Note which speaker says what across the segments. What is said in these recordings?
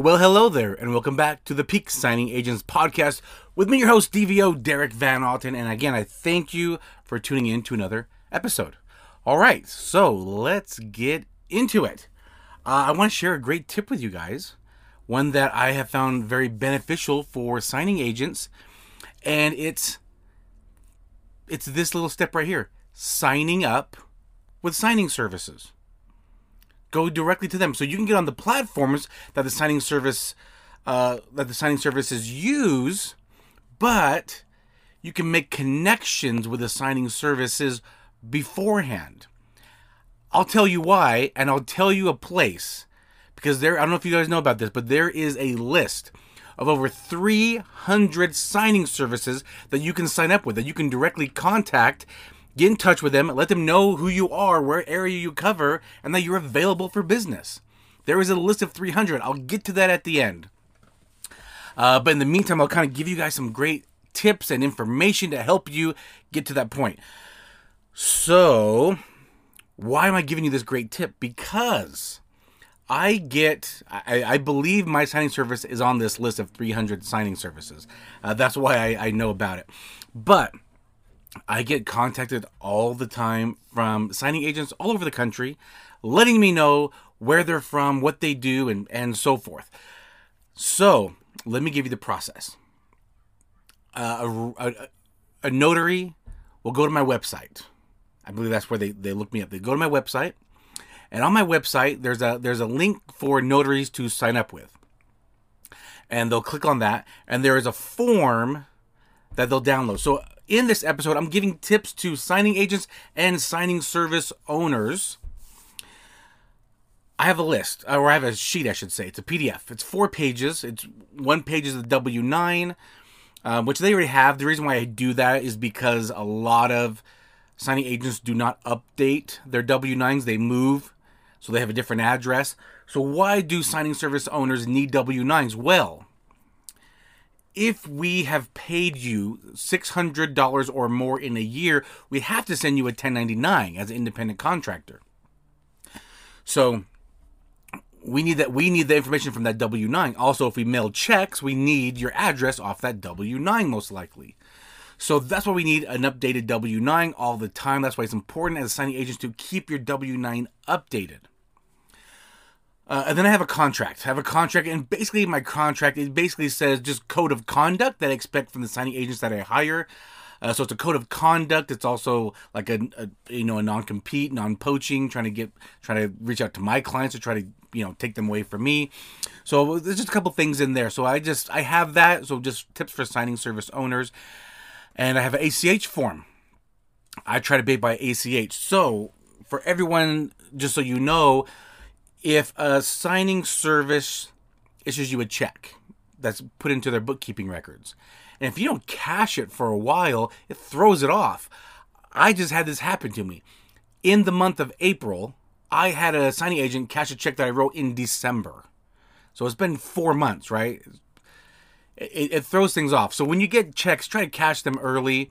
Speaker 1: Well, hello there, and welcome back to the Peak Signing Agents podcast with me, your host, DVO Derek Van Alten. And again, I thank you for tuning in to another episode. All right, so let's get into it. Uh, I want to share a great tip with you guys, one that I have found very beneficial for signing agents, and it's it's this little step right here: signing up with signing services go directly to them. So you can get on the platforms that the signing service uh, that the signing services use, but you can make connections with the signing services beforehand. I'll tell you why, and I'll tell you a place because there. I don't know if you guys know about this, but there is a list of over 300 signing services that you can sign up with that you can directly contact Get in touch with them, let them know who you are, where area you cover, and that you're available for business. There is a list of 300. I'll get to that at the end. Uh, but in the meantime, I'll kind of give you guys some great tips and information to help you get to that point. So, why am I giving you this great tip? Because I get, I, I believe my signing service is on this list of 300 signing services. Uh, that's why I, I know about it. But I get contacted all the time from signing agents all over the country, letting me know where they're from, what they do, and, and so forth. So, let me give you the process. Uh, a, a, a, notary will go to my website. I believe that's where they, they look me up. They go to my website, and on my website, there's a there's a link for notaries to sign up with. And they'll click on that, and there is a form that they'll download. So in this episode, I'm giving tips to signing agents and signing service owners. I have a list, or I have a sheet, I should say. It's a PDF. It's four pages. It's one page is the W 9, um, which they already have. The reason why I do that is because a lot of signing agents do not update their W 9s, they move, so they have a different address. So, why do signing service owners need W 9s? Well, if we have paid you $600 or more in a year, we have to send you a 1099 as an independent contractor. So we need that we need the information from that W9. Also, if we mail checks, we need your address off that W9 most likely. So that's why we need an updated W9 all the time. That's why it's important as signing agents to keep your W9 updated. Uh, and then I have a contract. I have a contract, and basically my contract it basically says just code of conduct that I expect from the signing agents that I hire. Uh, so it's a code of conduct. It's also like a, a you know a non compete, non poaching, trying to get trying to reach out to my clients to try to you know take them away from me. So there's just a couple things in there. So I just I have that. So just tips for signing service owners, and I have an ACH form. I try to pay by ACH. So for everyone, just so you know if a signing service issues you a check that's put into their bookkeeping records, and if you don't cash it for a while, it throws it off. I just had this happen to me. In the month of April, I had a signing agent cash a check that I wrote in December. So it's been four months, right? It, it throws things off. So when you get checks, try to cash them early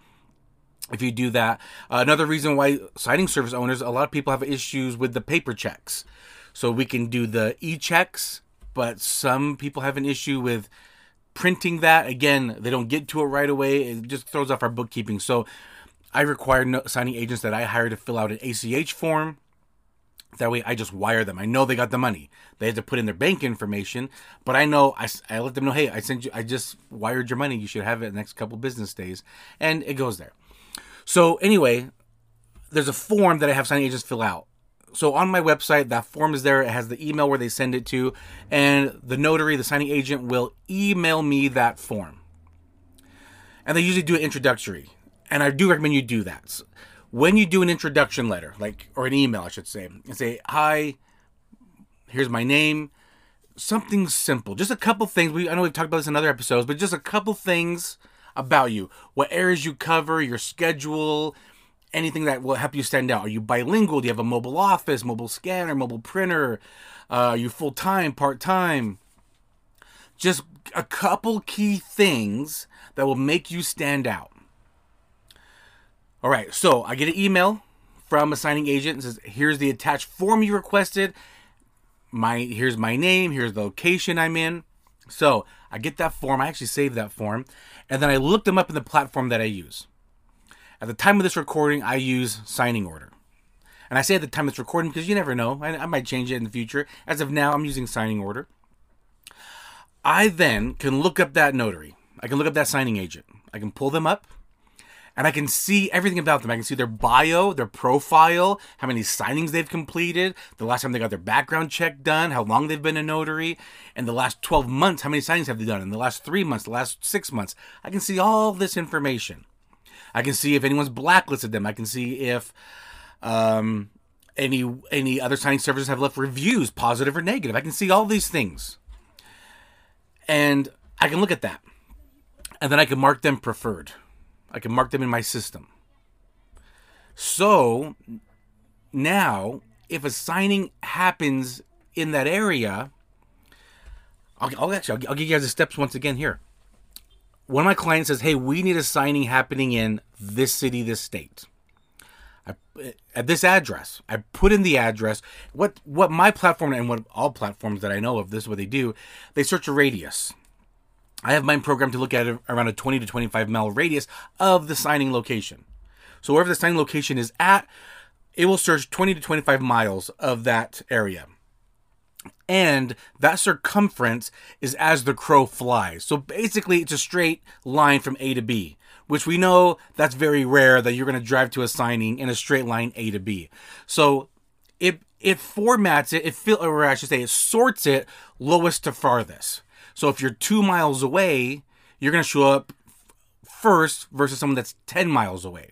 Speaker 1: if you do that. Uh, another reason why signing service owners, a lot of people have issues with the paper checks. So we can do the e-checks, but some people have an issue with printing that. Again, they don't get to it right away. It just throws off our bookkeeping. So I require no, signing agents that I hire to fill out an ACH form. That way, I just wire them. I know they got the money. They had to put in their bank information, but I know I, I let them know, hey, I sent you, I just wired your money. You should have it next couple business days, and it goes there. So anyway, there's a form that I have signing agents fill out so on my website, that form is there. It has the email where they send it to, and the notary, the signing agent, will email me that form. And they usually do an introductory, and I do recommend you do that. When you do an introduction letter, like or an email, I should say, and say, "Hi, here's my name." Something simple, just a couple things. We I know we've talked about this in other episodes, but just a couple things about you, what areas you cover, your schedule, anything that will help you stand out. Are you bilingual? Do you have a mobile office, mobile scanner, mobile printer? Uh, are you full time, part time? Just a couple key things that will make you stand out. All right, so I get an email from a signing agent and says, "Here's the attached form you requested." my here's my name, here's the location I'm in. So I get that form. I actually saved that form, and then I look them up in the platform that I use. At the time of this recording, I use signing order. And I say at the time it's recording because you never know. I, I might change it in the future. As of now, I'm using signing order. I then can look up that notary. I can look up that signing agent. I can pull them up and I can see everything about them. I can see their bio, their profile, how many signings they've completed, the last time they got their background check done, how long they've been a notary, and the last 12 months, how many signings have they done in the last three months, the last six months. I can see all this information. I can see if anyone's blacklisted them. I can see if um, any any other signing services have left reviews, positive or negative. I can see all these things, and I can look at that, and then I can mark them preferred. I can mark them in my system. So now, if a signing happens in that area, I'll, I'll actually I'll, I'll give you guys the steps once again here. One of my clients says, "Hey, we need a signing happening in this city, this state." I, at this address, I put in the address. What what my platform and what all platforms that I know of, this is what they do. They search a radius. I have mine programmed to look at around a 20 to 25 mile radius of the signing location. So wherever the signing location is at, it will search 20 to 25 miles of that area. And that circumference is as the crow flies. So basically, it's a straight line from A to B, which we know that's very rare that you're going to drive to a signing in a straight line A to B. So it it formats it, it feel, or I should say, it sorts it lowest to farthest. So if you're two miles away, you're going to show up first versus someone that's 10 miles away,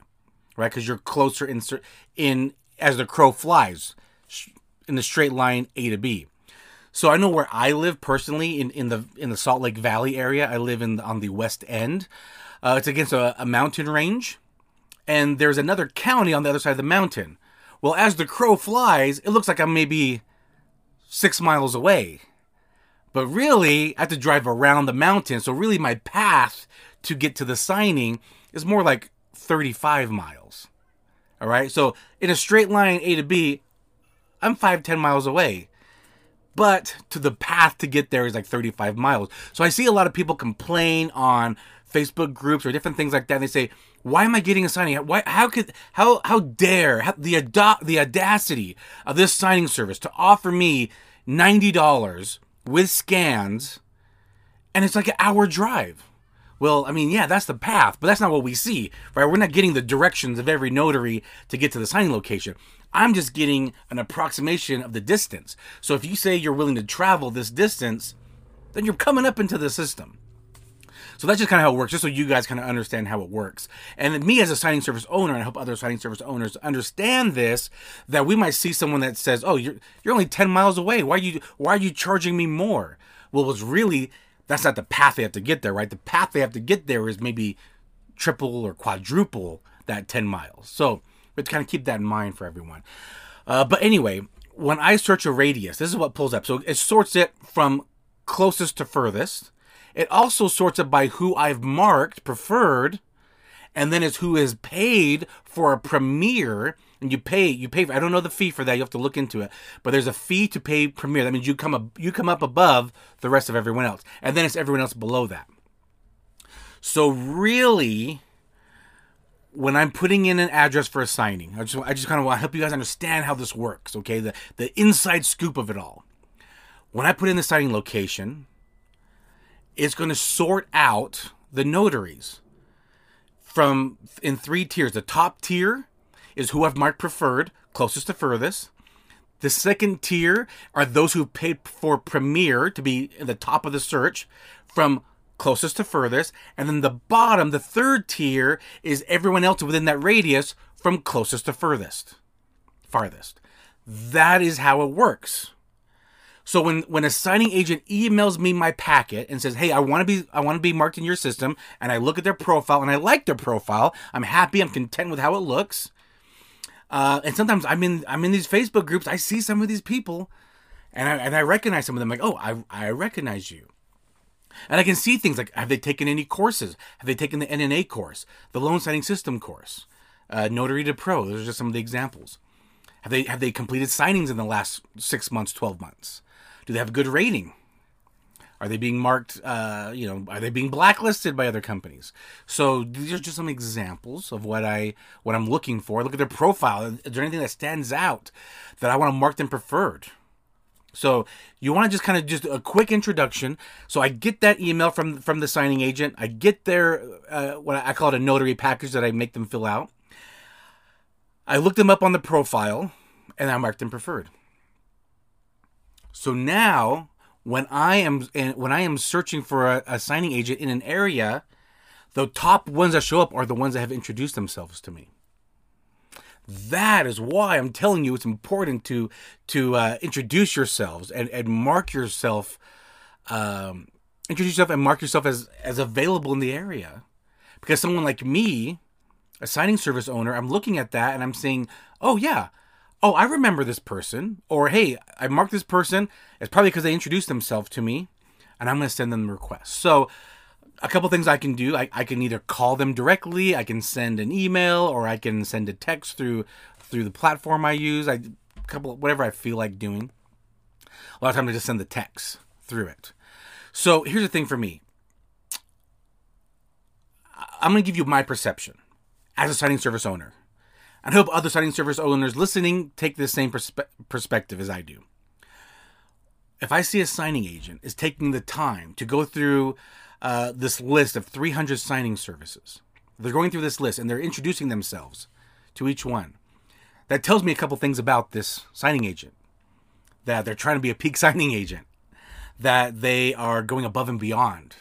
Speaker 1: right? Because you're closer in, in as the crow flies in the straight line A to B. So I know where I live personally in, in the in the Salt Lake Valley area. I live in on the west end. Uh, it's against a, a mountain range, and there's another county on the other side of the mountain. Well, as the crow flies, it looks like I'm maybe six miles away but really, I have to drive around the mountain. So really, my path to get to the signing is more like 35 miles. All right. So in a straight line A to B, I'm five, 10 miles away. But to the path to get there is like 35 miles. So I see a lot of people complain on Facebook groups or different things like that. And they say, why am I getting a signing? Why, how could, how, how dare how, the, ado- the audacity of this signing service to offer me $90 with scans, and it's like an hour drive. Well, I mean, yeah, that's the path, but that's not what we see, right? We're not getting the directions of every notary to get to the signing location. I'm just getting an approximation of the distance. So if you say you're willing to travel this distance, then you're coming up into the system. So that's just kind of how it works, just so you guys kind of understand how it works. And me as a signing service owner, and I hope other signing service owners understand this, that we might see someone that says, "Oh, you're you're only ten miles away. Why are you why are you charging me more?" Well, it's really that's not the path they have to get there, right? The path they have to get there is maybe triple or quadruple that ten miles. So we to kind of keep that in mind for everyone. Uh, but anyway, when I search a radius, this is what pulls up. So it sorts it from closest to furthest. It also sorts it by who I've marked preferred, and then it's who is paid for a premiere. And you pay, you pay. For, I don't know the fee for that. You have to look into it. But there's a fee to pay premiere. That means you come up, you come up above the rest of everyone else, and then it's everyone else below that. So really, when I'm putting in an address for a signing, I just I just kind of want to help you guys understand how this works. Okay, the the inside scoop of it all. When I put in the signing location, it's going to sort out the notaries from in three tiers. The top tier is who I've marked preferred, closest to furthest. The second tier are those who paid for Premier to be in the top of the search from closest to furthest. And then the bottom, the third tier, is everyone else within that radius from closest to furthest. Farthest. That is how it works. So when when a signing agent emails me my packet and says, "Hey, I want to be I want to be marked in your system," and I look at their profile and I like their profile, I'm happy, I'm content with how it looks. Uh, and sometimes I'm in I'm in these Facebook groups. I see some of these people, and I and I recognize some of them. Like, oh, I I recognize you. And I can see things like have they taken any courses? Have they taken the NNA course, the loan signing system course, uh, Notary2Pro? Those are just some of the examples. Have they have they completed signings in the last six months, twelve months? Do they have a good rating? Are they being marked, uh, you know, are they being blacklisted by other companies? So these are just some examples of what I what I'm looking for. Look at their profile. Is there anything that stands out that I want to mark them preferred? So you want to just kind of just a quick introduction. So I get that email from from the signing agent. I get their uh, what I call it a notary package that I make them fill out. I look them up on the profile, and I mark them preferred. So now when I am when I am searching for a, a signing agent in an area, the top ones that show up are the ones that have introduced themselves to me. That is why I'm telling you it's important to to uh, introduce yourselves and, and mark yourself, um, introduce yourself and mark yourself as as available in the area, because someone like me, a signing service owner, I'm looking at that and I'm saying, oh yeah, oh, I remember this person, or hey, I marked this person. It's probably because they introduced themselves to me, and I'm going to send them the request. So, a couple things I can do. I, I can either call them directly, I can send an email, or I can send a text through through the platform I use. I couple whatever I feel like doing. A lot of times I just send the text through it. So here's the thing for me. I'm going to give you my perception as a signing service owner. I hope other signing service owners listening take the same perspe- perspective as I do. If I see a signing agent is taking the time to go through uh, this list of 300 signing services, they're going through this list and they're introducing themselves to each one. That tells me a couple things about this signing agent. That they're trying to be a peak signing agent, that they are going above and beyond,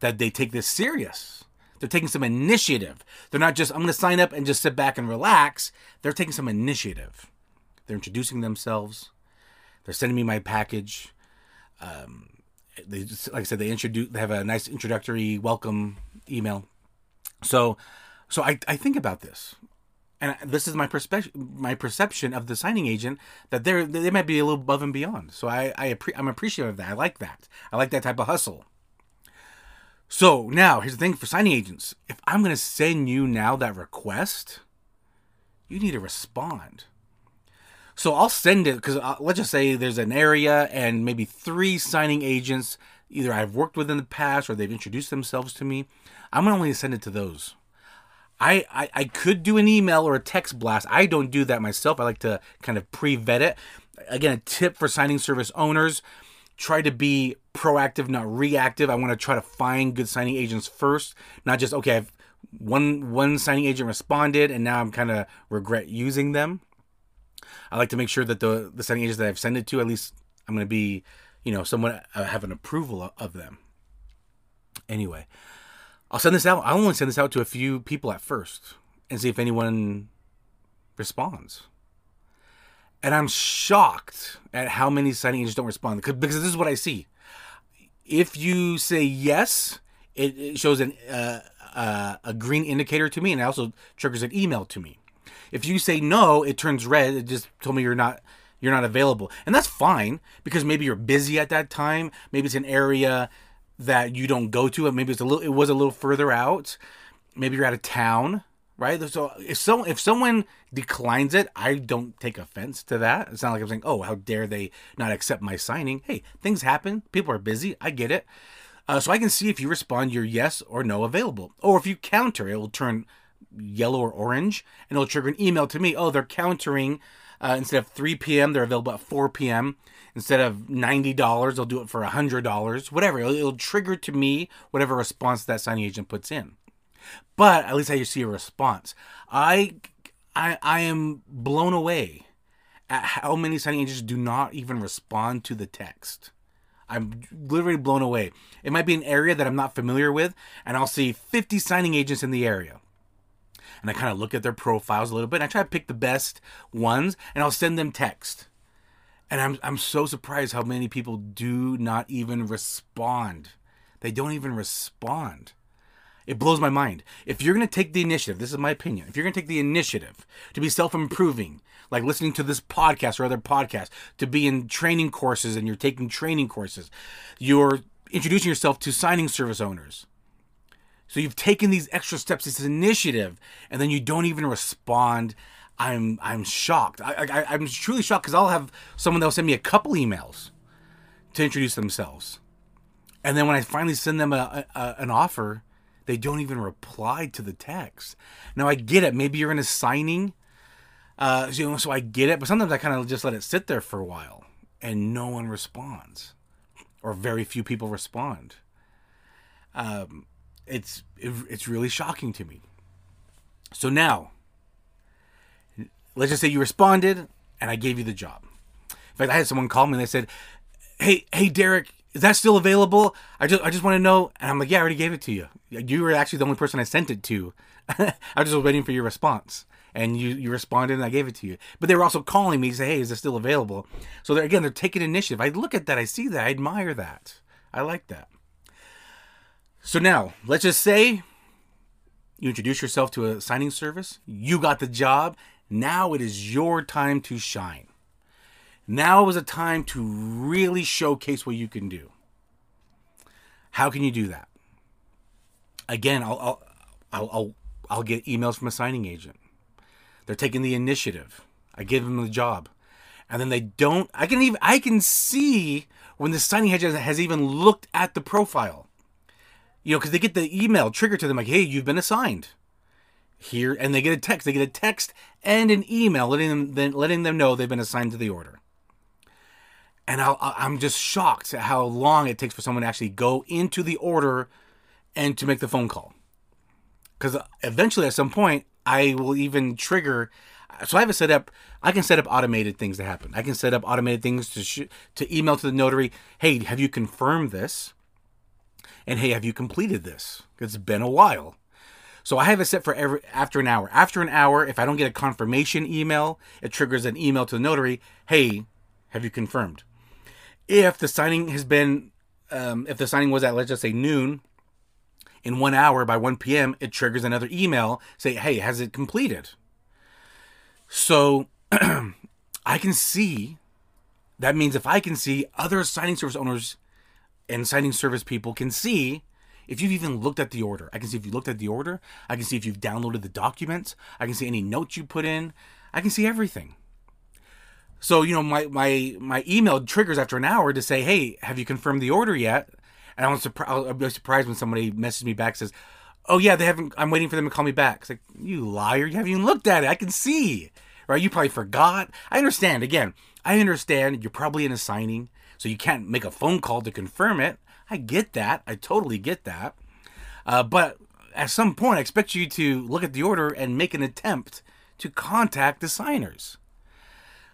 Speaker 1: that they take this serious, they're taking some initiative. They're not just, I'm going to sign up and just sit back and relax. They're taking some initiative. They're introducing themselves. They're sending me my package. Um, they just, like I said, they introduce, they have a nice introductory welcome email. So, so I, I think about this, and this is my perspective, my perception of the signing agent that they're they might be a little above and beyond. So I, I I'm appreciative of that. I like that. I like that type of hustle. So now here's the thing for signing agents. If I'm going to send you now that request, you need to respond. So I'll send it because uh, let's just say there's an area and maybe three signing agents either I've worked with in the past or they've introduced themselves to me. I'm to only send it to those. I, I, I could do an email or a text blast. I don't do that myself. I like to kind of pre vet it. Again, a tip for signing service owners try to be proactive, not reactive. I want to try to find good signing agents first, not just okay. I've one one signing agent responded, and now I'm kind of regret using them. I like to make sure that the the signing agents that I've sent it to, at least I'm going to be, you know, someone uh, have an approval of them. Anyway, I'll send this out. I'll only send this out to a few people at first and see if anyone responds. And I'm shocked at how many signing agents don't respond because this is what I see. If you say yes, it, it shows an uh, uh, a green indicator to me, and it also triggers an email to me. If you say no, it turns red. It just told me you're not you're not available, and that's fine because maybe you're busy at that time. Maybe it's an area that you don't go to, and maybe it's a little it was a little further out. Maybe you're out of town right? So if so, if someone declines it, I don't take offense to that. It's not like I'm saying, "Oh, how dare they not accept my signing?" Hey, things happen. People are busy. I get it. Uh, so I can see if you respond, you're yes or no available, or if you counter, it will turn yellow or orange, and it'll trigger an email to me. Oh, they're countering. Uh, instead of 3 p.m., they're available at 4 p.m. Instead of $90, they'll do it for $100. Whatever. It'll, it'll trigger to me whatever response that signing agent puts in but at least I see a response. I, I, I am blown away at how many signing agents do not even respond to the text. I'm literally blown away. It might be an area that I'm not familiar with, and I'll see 50 signing agents in the area. And I kind of look at their profiles a little bit, and I try to pick the best ones, and I'll send them text. And I'm, I'm so surprised how many people do not even respond. They don't even respond. It blows my mind. If you're going to take the initiative, this is my opinion, if you're going to take the initiative to be self improving, like listening to this podcast or other podcasts, to be in training courses and you're taking training courses, you're introducing yourself to signing service owners. So you've taken these extra steps, this initiative, and then you don't even respond. I'm I'm shocked. I, I I'm truly shocked because I'll have someone that'll send me a couple emails to introduce themselves. And then when I finally send them a, a, an offer, they don't even reply to the text. Now I get it. Maybe you're in a signing, uh, you know, so I get it. But sometimes I kind of just let it sit there for a while, and no one responds, or very few people respond. Um, it's it, it's really shocking to me. So now, let's just say you responded, and I gave you the job. In fact, I had someone call me and they said, "Hey, hey, Derek, is that still available? I just I just want to know." And I'm like, "Yeah, I already gave it to you. You were actually the only person I sent it to. I was just waiting for your response." And you, you responded and I gave it to you. But they were also calling me to say, hey, is this still available? So they're, again, they're taking initiative. I look at that, I see that, I admire that. I like that. So now, let's just say you introduce yourself to a signing service, you got the job, now it is your time to shine. Now is a time to really showcase what you can do. How can you do that? Again, I'll I'll I'll, I'll, I'll get emails from a signing agent. They're taking the initiative. I give them the job, and then they don't. I can even I can see when the signing agent has even looked at the profile. You know, because they get the email trigger to them like, "Hey, you've been assigned." here and they get a text they get a text and an email letting them letting them know they've been assigned to the order. And i am just shocked at how long it takes for someone to actually go into the order and to make the phone call. Because uh, eventually at some point i will even trigger so i have it set up i can set up automated things to happen. I can set up automated things to sh- to email to the notary hey have you confirmed this and hey have you completed this it's been a while so I have it set for every after an hour. After an hour, if I don't get a confirmation email, it triggers an email to the notary. Hey, have you confirmed? If the signing has been, um, if the signing was at let's just say noon, in one hour by 1 p.m., it triggers another email say, hey, has it completed? So I can see. That means if I can see other signing service owners and signing service people can see if you've even looked at the order. I can see if you looked at the order. I can see if you've downloaded the documents. I can see any notes you put in. I can see everything. So, you know, my my my email triggers after an hour to say, "Hey, have you confirmed the order yet?" And I'm surprised. I'll be surprised when somebody messages me back says, "Oh yeah, they haven't. I'm waiting for them to call me back." It's like you liar! You haven't even looked at it. I can see. Right? You probably forgot. I understand. Again, I understand. You're probably in a signing, so you can't make a phone call to confirm it. I get that. I totally get that. Uh, but at some point, I expect you to look at the order and make an attempt to contact the signers.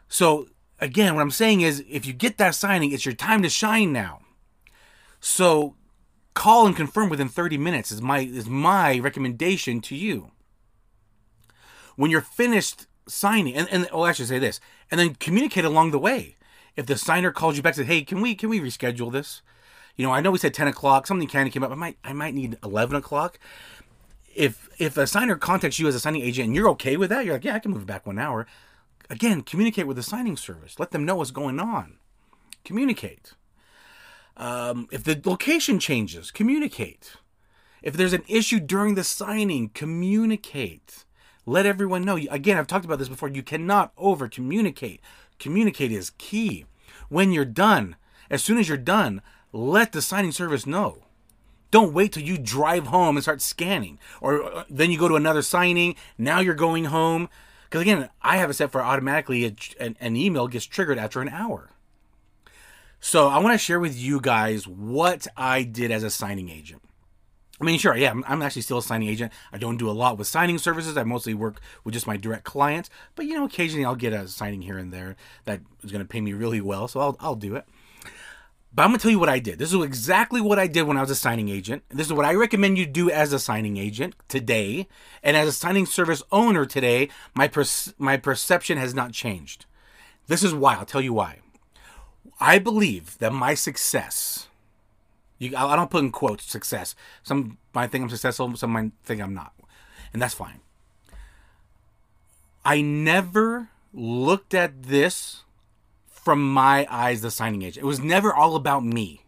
Speaker 1: So, again, what I'm saying is if you get that signing, it's your time to shine now. So, call and confirm within 30 minutes is my is my recommendation to you. When you're finished signing, and, and oh, I should say this, and then communicate along the way. If the signer calls you back and says, "Hey, can we can we reschedule this?" You know, I know we said ten o'clock. Something kind of came up. I might I might need eleven o'clock. If if a signer contacts you as a signing agent and you're okay with that, you're like, yeah, I can move back one hour. Again, communicate with the signing service. Let them know what's going on. Communicate. Um, if the location changes, communicate. If there's an issue during the signing, communicate. Let everyone know. Again, I've talked about this before. You cannot over communicate. Communicate is key. When you're done, as soon as you're done, let the signing service know. Don't wait till you drive home and start scanning. Or uh, then you go to another signing. Now you're going home. Because again, I have it set for automatically a, an, an email gets triggered after an hour. So I want to share with you guys what I did as a signing agent. I mean, sure, yeah, I'm, actually still a signing agent. I don't do a lot with signing services. I mostly work with just my direct clients. But you know, occasionally I'll get a signing here and there that is going to pay me really well, so I'll I'll do it. But I'm gonna tell you what I did. This is exactly what I did when I was a signing agent. This is what I recommend you do as a signing agent today, and as a signing service owner today. My per- my perception has not changed. This is why. I'll tell you why. I believe that my success. You, I don't put in quotes success. Some might think I'm successful. Some might think I'm not, and that's fine. I never looked at this from my eyes the signing agent. It was never all about me.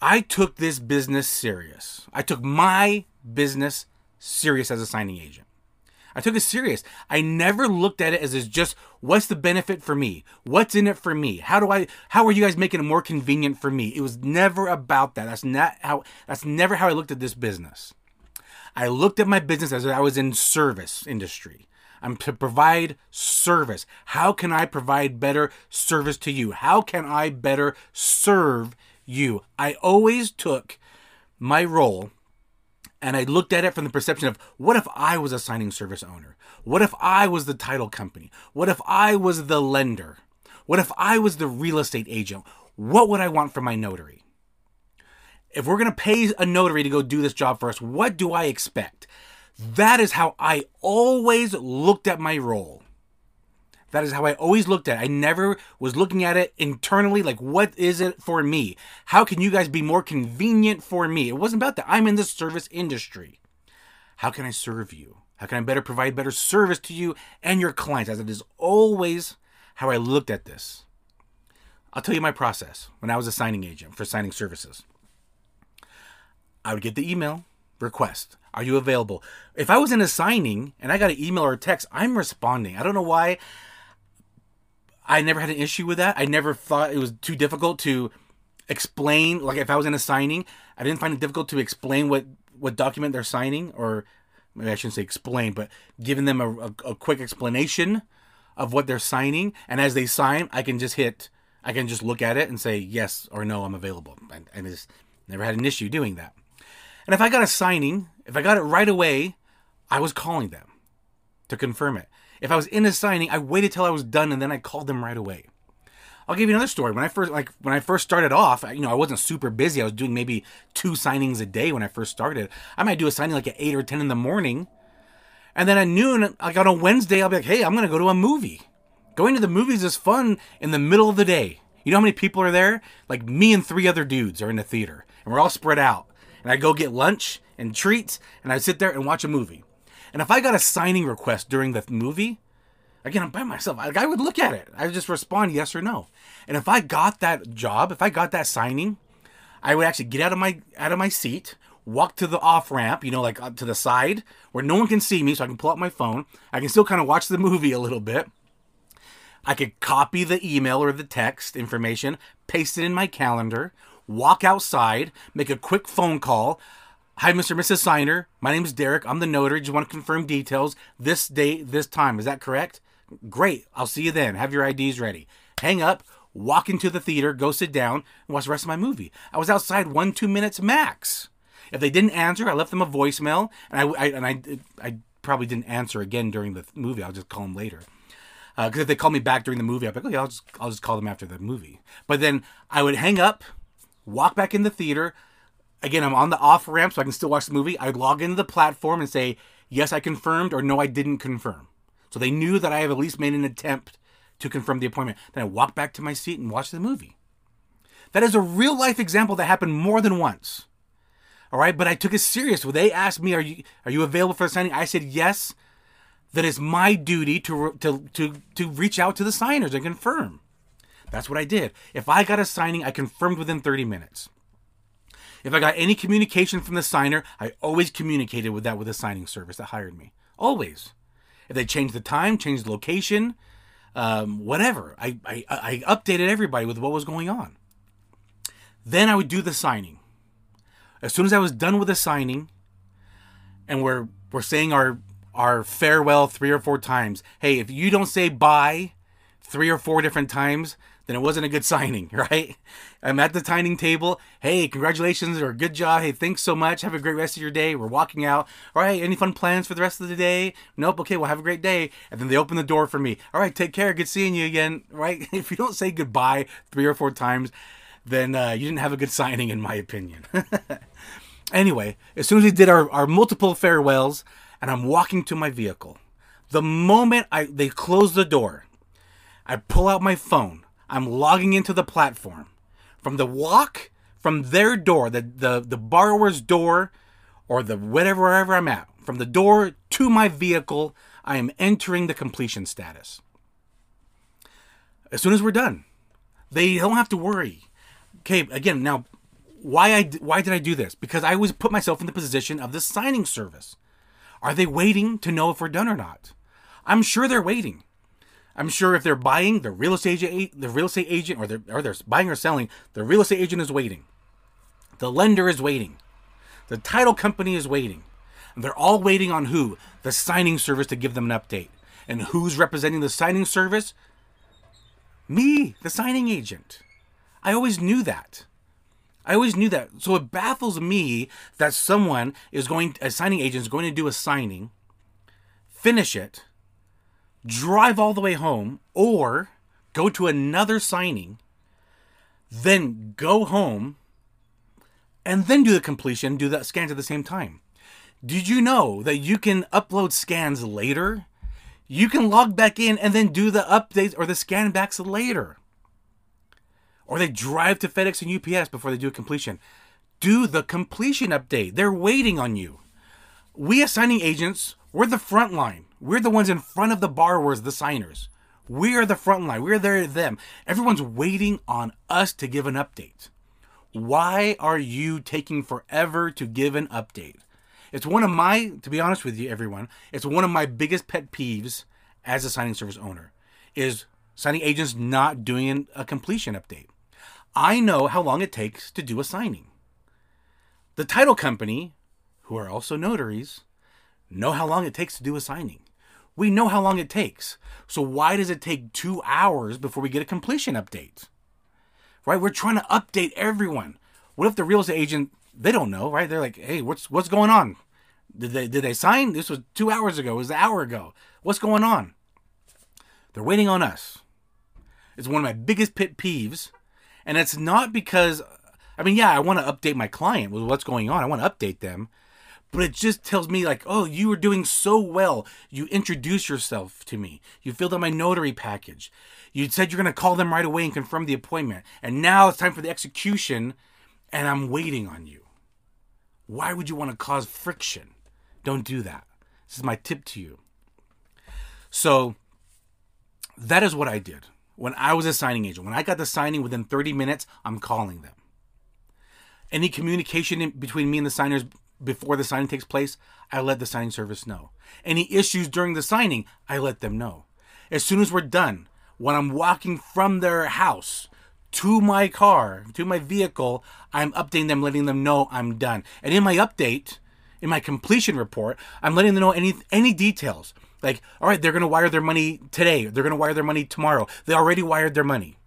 Speaker 1: I took this business serious. I took my business serious as a signing agent. I took it serious. I never looked at it as is just what's the benefit for me? What's in it for me? How do I how are you guys making it more convenient for me? It was never about that. That's not how that's never how I looked at this business. I looked at my business as I was in service industry. I'm to provide service. How can I provide better service to you? How can I better serve you? I always took my role and I looked at it from the perception of what if I was a signing service owner? What if I was the title company? What if I was the lender? What if I was the real estate agent? What would I want from my notary? If we're going to pay a notary to go do this job for us, what do I expect? That is how I always looked at my role. That is how I always looked at it. I never was looking at it internally, like, what is it for me? How can you guys be more convenient for me? It wasn't about that. I'm in the service industry. How can I serve you? How can I better provide better service to you and your clients? As it is always how I looked at this. I'll tell you my process when I was a signing agent for signing services. I would get the email request. Are you available? If I was in a signing and I got an email or a text, I'm responding. I don't know why. I never had an issue with that. I never thought it was too difficult to explain. Like if I was in a signing, I didn't find it difficult to explain what what document they're signing, or maybe I shouldn't say explain, but giving them a, a, a quick explanation of what they're signing. And as they sign, I can just hit, I can just look at it and say yes or no, I'm available. And, and just never had an issue doing that. And if I got a signing, if I got it right away, I was calling them to confirm it. If I was in a signing, I waited till I was done and then I called them right away. I'll give you another story. When I first like when I first started off, you know, I wasn't super busy. I was doing maybe two signings a day when I first started. I might do a signing like at eight or ten in the morning, and then at noon, like on a Wednesday, I'll be like, "Hey, I'm gonna go to a movie." Going to the movies is fun in the middle of the day. You know how many people are there? Like me and three other dudes are in the theater, and we're all spread out. And I go get lunch and treats, and I sit there and watch a movie. And if I got a signing request during the movie, again, I'm by myself. I would look at it. I would just respond yes or no. And if I got that job, if I got that signing, I would actually get out of my out of my seat, walk to the off ramp, you know, like up to the side where no one can see me, so I can pull out my phone. I can still kind of watch the movie a little bit. I could copy the email or the text information, paste it in my calendar, walk outside, make a quick phone call. Hi, Mr. and Mrs. Signer. My name is Derek. I'm the notary. Just want to confirm details. This date, this time. Is that correct? Great. I'll see you then. Have your IDs ready. Hang up, walk into the theater, go sit down, and watch the rest of my movie. I was outside one, two minutes max. If they didn't answer, I left them a voicemail, and I, I and I, I probably didn't answer again during the movie. I'll just call them later. Because uh, if they call me back during the movie, I'll be like, okay, I'll just, I'll just call them after the movie. But then I would hang up, walk back in the theater, again, I'm on the off ramp, so I can still watch the movie. I log into the platform and say, yes, I confirmed, or no, I didn't confirm. So they knew that I have at least made an attempt to confirm the appointment. Then I walk back to my seat and watch the movie. That is a real life example that happened more than once. All right, but I took it serious. When they asked me, "Are you are you available for a signing?" I said yes. That is my duty to to to to reach out to the signers and confirm. That's what I did. If I got a signing, I confirmed within 30 minutes. If I got any communication from the signer, I always communicated with that with the signing service that hired me. Always. If they changed the time, changed the location, um, whatever, I, I, I updated everybody with what was going on. Then I would do the signing. As soon as I was done with the signing, and we're we're saying our our farewell three or four times. Hey, if you don't say bye three or four different times, then it wasn't a good signing, right? I'm at the dining table. Hey, congratulations or good job. Hey, thanks so much. Have a great rest of your day. We're walking out. All right, any fun plans for the rest of the day? Nope. Okay, well, have a great day. And then they open the door for me. All right, take care. Good seeing you again, right? If you don't say goodbye three or four times, then uh, you didn't have a good signing, in my opinion. anyway, as soon as we did our, our multiple farewells, and I'm walking to my vehicle, the moment I they close the door, I pull out my phone I'm logging into the platform. From the walk from their door, the, the, the borrower's door, or the whatever wherever I'm at, from the door to my vehicle, I am entering the completion status. As soon as we're done, they don't have to worry. Okay, again, now why I why did I do this? Because I always put myself in the position of the signing service. Are they waiting to know if we're done or not? I'm sure they're waiting. I'm sure if they're buying, the real estate agent, the real estate agent, or they're, or they're buying or selling, the real estate agent is waiting. The lender is waiting. The title company is waiting. And they're all waiting on who? The signing service to give them an update. And who's representing the signing service? Me, the signing agent. I always knew that. I always knew that. So it baffles me that someone is going, a signing agent is going to do a signing, finish it, drive all the way home, or go to another signing, then go home, and then do the completion, do the scans at the same time. Did you know that you can upload scans later? You can log back in and then do the updates or the scan backs later. Or they drive to FedEx and UPS before they do a completion. Do the completion update. They're waiting on you. We assigning agents, we're the front line. We're the ones in front of the borrowers, the signers. We are the front line. We're there them. Everyone's waiting on us to give an update. Why are you taking forever to give an update? It's one of my, to be honest with you, everyone, it's one of my biggest pet peeves as a signing service owner is signing agents not doing a completion update. I know how long it takes to do a signing. The title company, who are also notaries, know how long it takes to do a signing. We know how long it takes. So why does it take two hours before we get a completion update? Right? We're trying to update everyone. What if the real estate agent they don't know, right? They're like, hey, what's what's going on? Did they did they sign? This was two hours ago. It was an hour ago. What's going on? They're waiting on us. It's one of my biggest pit peeves. And it's not because I mean, yeah, I want to update my client with what's going on. I want to update them but it just tells me like oh you were doing so well. You introduced yourself to me. You filled out my notary package. You said you're going to call them right away and confirm the appointment and now it's time for the execution and i'm waiting on you. Why would you want to cause friction? Don't do that. This is my tip to you. So that is what i did when i was a signing agent. When i got the signing within 30 minutes i'm calling them. Any communication between me and the signers before the signing takes place, I let the signing service know. Any issues during the signing, I let them know. As soon as we're done, when I'm walking from their house to my car, to my vehicle, I'm updating them, letting them know I'm done. And in my update, in my completion report, I'm letting them know any any details. Like, all right, they're gonna wire their money today. They're gonna wire their money tomorrow. They already wired their money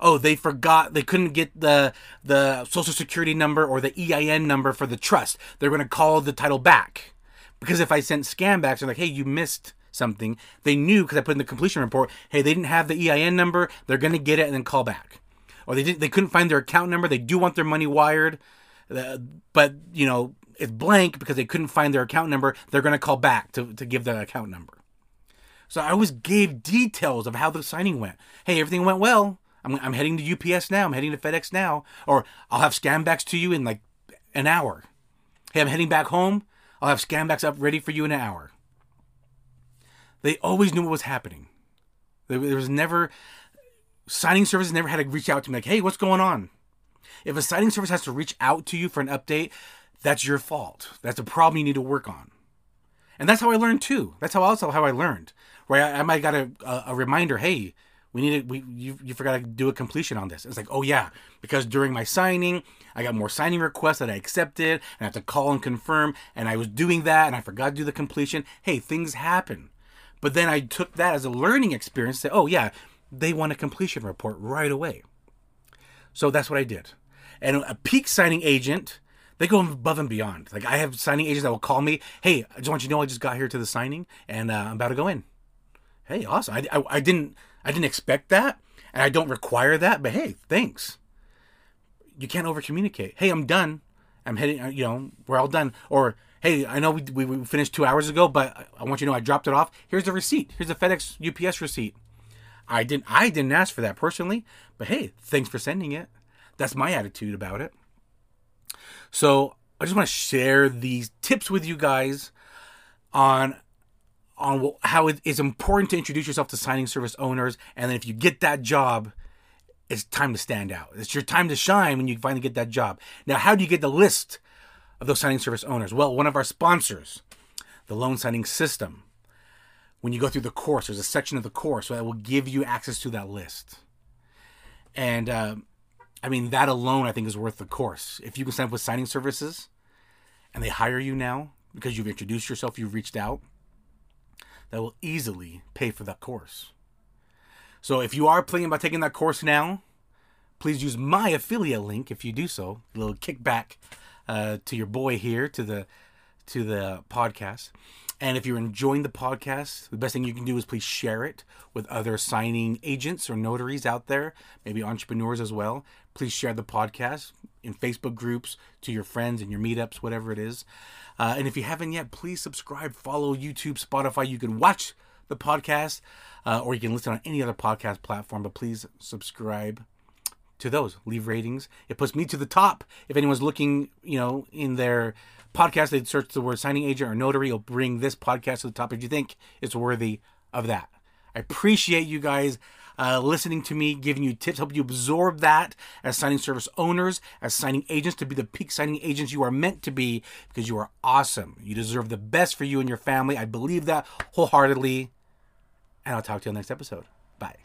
Speaker 1: oh they forgot they couldn't get the the social security number or the EIN number for the trust. They're going to call the title back. Because if I sent scan backs, they're like, hey, you missed something. They knew because I put in the completion report, hey, they didn't have the EIN number. They're going to get it and then call back. Or they didn't, they couldn't find their account number. They do want their money wired, uh, but you know it's blank because they couldn't find their account number. They're going to call back to to give the account number. So I always gave details of how the signing went. Hey, everything went well. I'm, I'm heading to UPS now. I'm heading to FedEx now. Or I'll have scanbacks to you in like an hour. Hey, I'm heading back home. I'll have scanbacks up ready for you in an hour. They always knew what was happening. There, there was never, signing services never had to reach out to me like, hey, what's going on? If a signing service has to reach out to you for an update, that's your fault. That's a problem you need to work on. And that's how I learned too. That's how also how I learned. Where I, I might got a, a, a reminder, hey, we needed we you, you forgot to do a completion on this. It's like oh yeah because during my signing i got more signing requests that i accepted and i have to call and confirm and i was doing that and i forgot to do the completion. Hey things happen. But then i took that as a learning experience say oh yeah they want a completion report right away. So that's what i did. And a peak signing agent they go above and beyond. Like i have signing agents that will call me hey i just want you to know i just got here to the signing and uh, i'm about to go in. Hey awesome. I, I, I didn't I didn't expect that, and I don't require that. But hey, thanks. You can't over communicate. Hey, I'm done. I'm heading. Uh, you know, we're all done. Or hey, I know we, we, we finished two hours ago, but I want you to know I dropped it off. Here's the receipt. Here's the FedEx UPS receipt. I didn't I didn't ask for that personally, but hey, thanks for sending it. That's my attitude about it. So I just want to share these tips with you guys on on how it is important to introduce yourself to signing service owners, and then if you get that job, it's time to stand out. It's your time to shine when you finally get that job. Now, how do you get the list of those signing service owners? Well, one of our sponsors, the loan signing system. When you go through the course, there's a section of the course that will give you access to that list. And uh, I mean, that alone, I think, is worth the course. If you can sign up with signing services and they hire you now because you've introduced yourself, you've reached out, that will easily pay for that course. So if you are planning about taking that course now, please use my affiliate link if you do so. A little kickback uh, to your boy here to the to the podcast. And if you're enjoying the podcast, the best thing you can do is please share it with other signing agents or notaries out there, maybe entrepreneurs as well. Please share the podcast in Facebook groups to your friends and your meetups, whatever it is. Uh, and if you haven't yet, please subscribe, follow YouTube, Spotify. You can watch the podcast uh, or you can listen on any other podcast platform, but please subscribe to those. Leave ratings. It puts me to the top. If anyone's looking, you know, in their podcast, they'd search the word signing agent or notary. It'll bring this podcast to the top if you think it's worthy of that. I appreciate you guys uh, listening to me, giving you tips, help you absorb that as signing service owners, as signing agents to be the peak signing agents you are meant to be because you are awesome. You deserve the best for you and your family. I believe that wholeheartedly. And I'll talk to you on the next episode. Bye.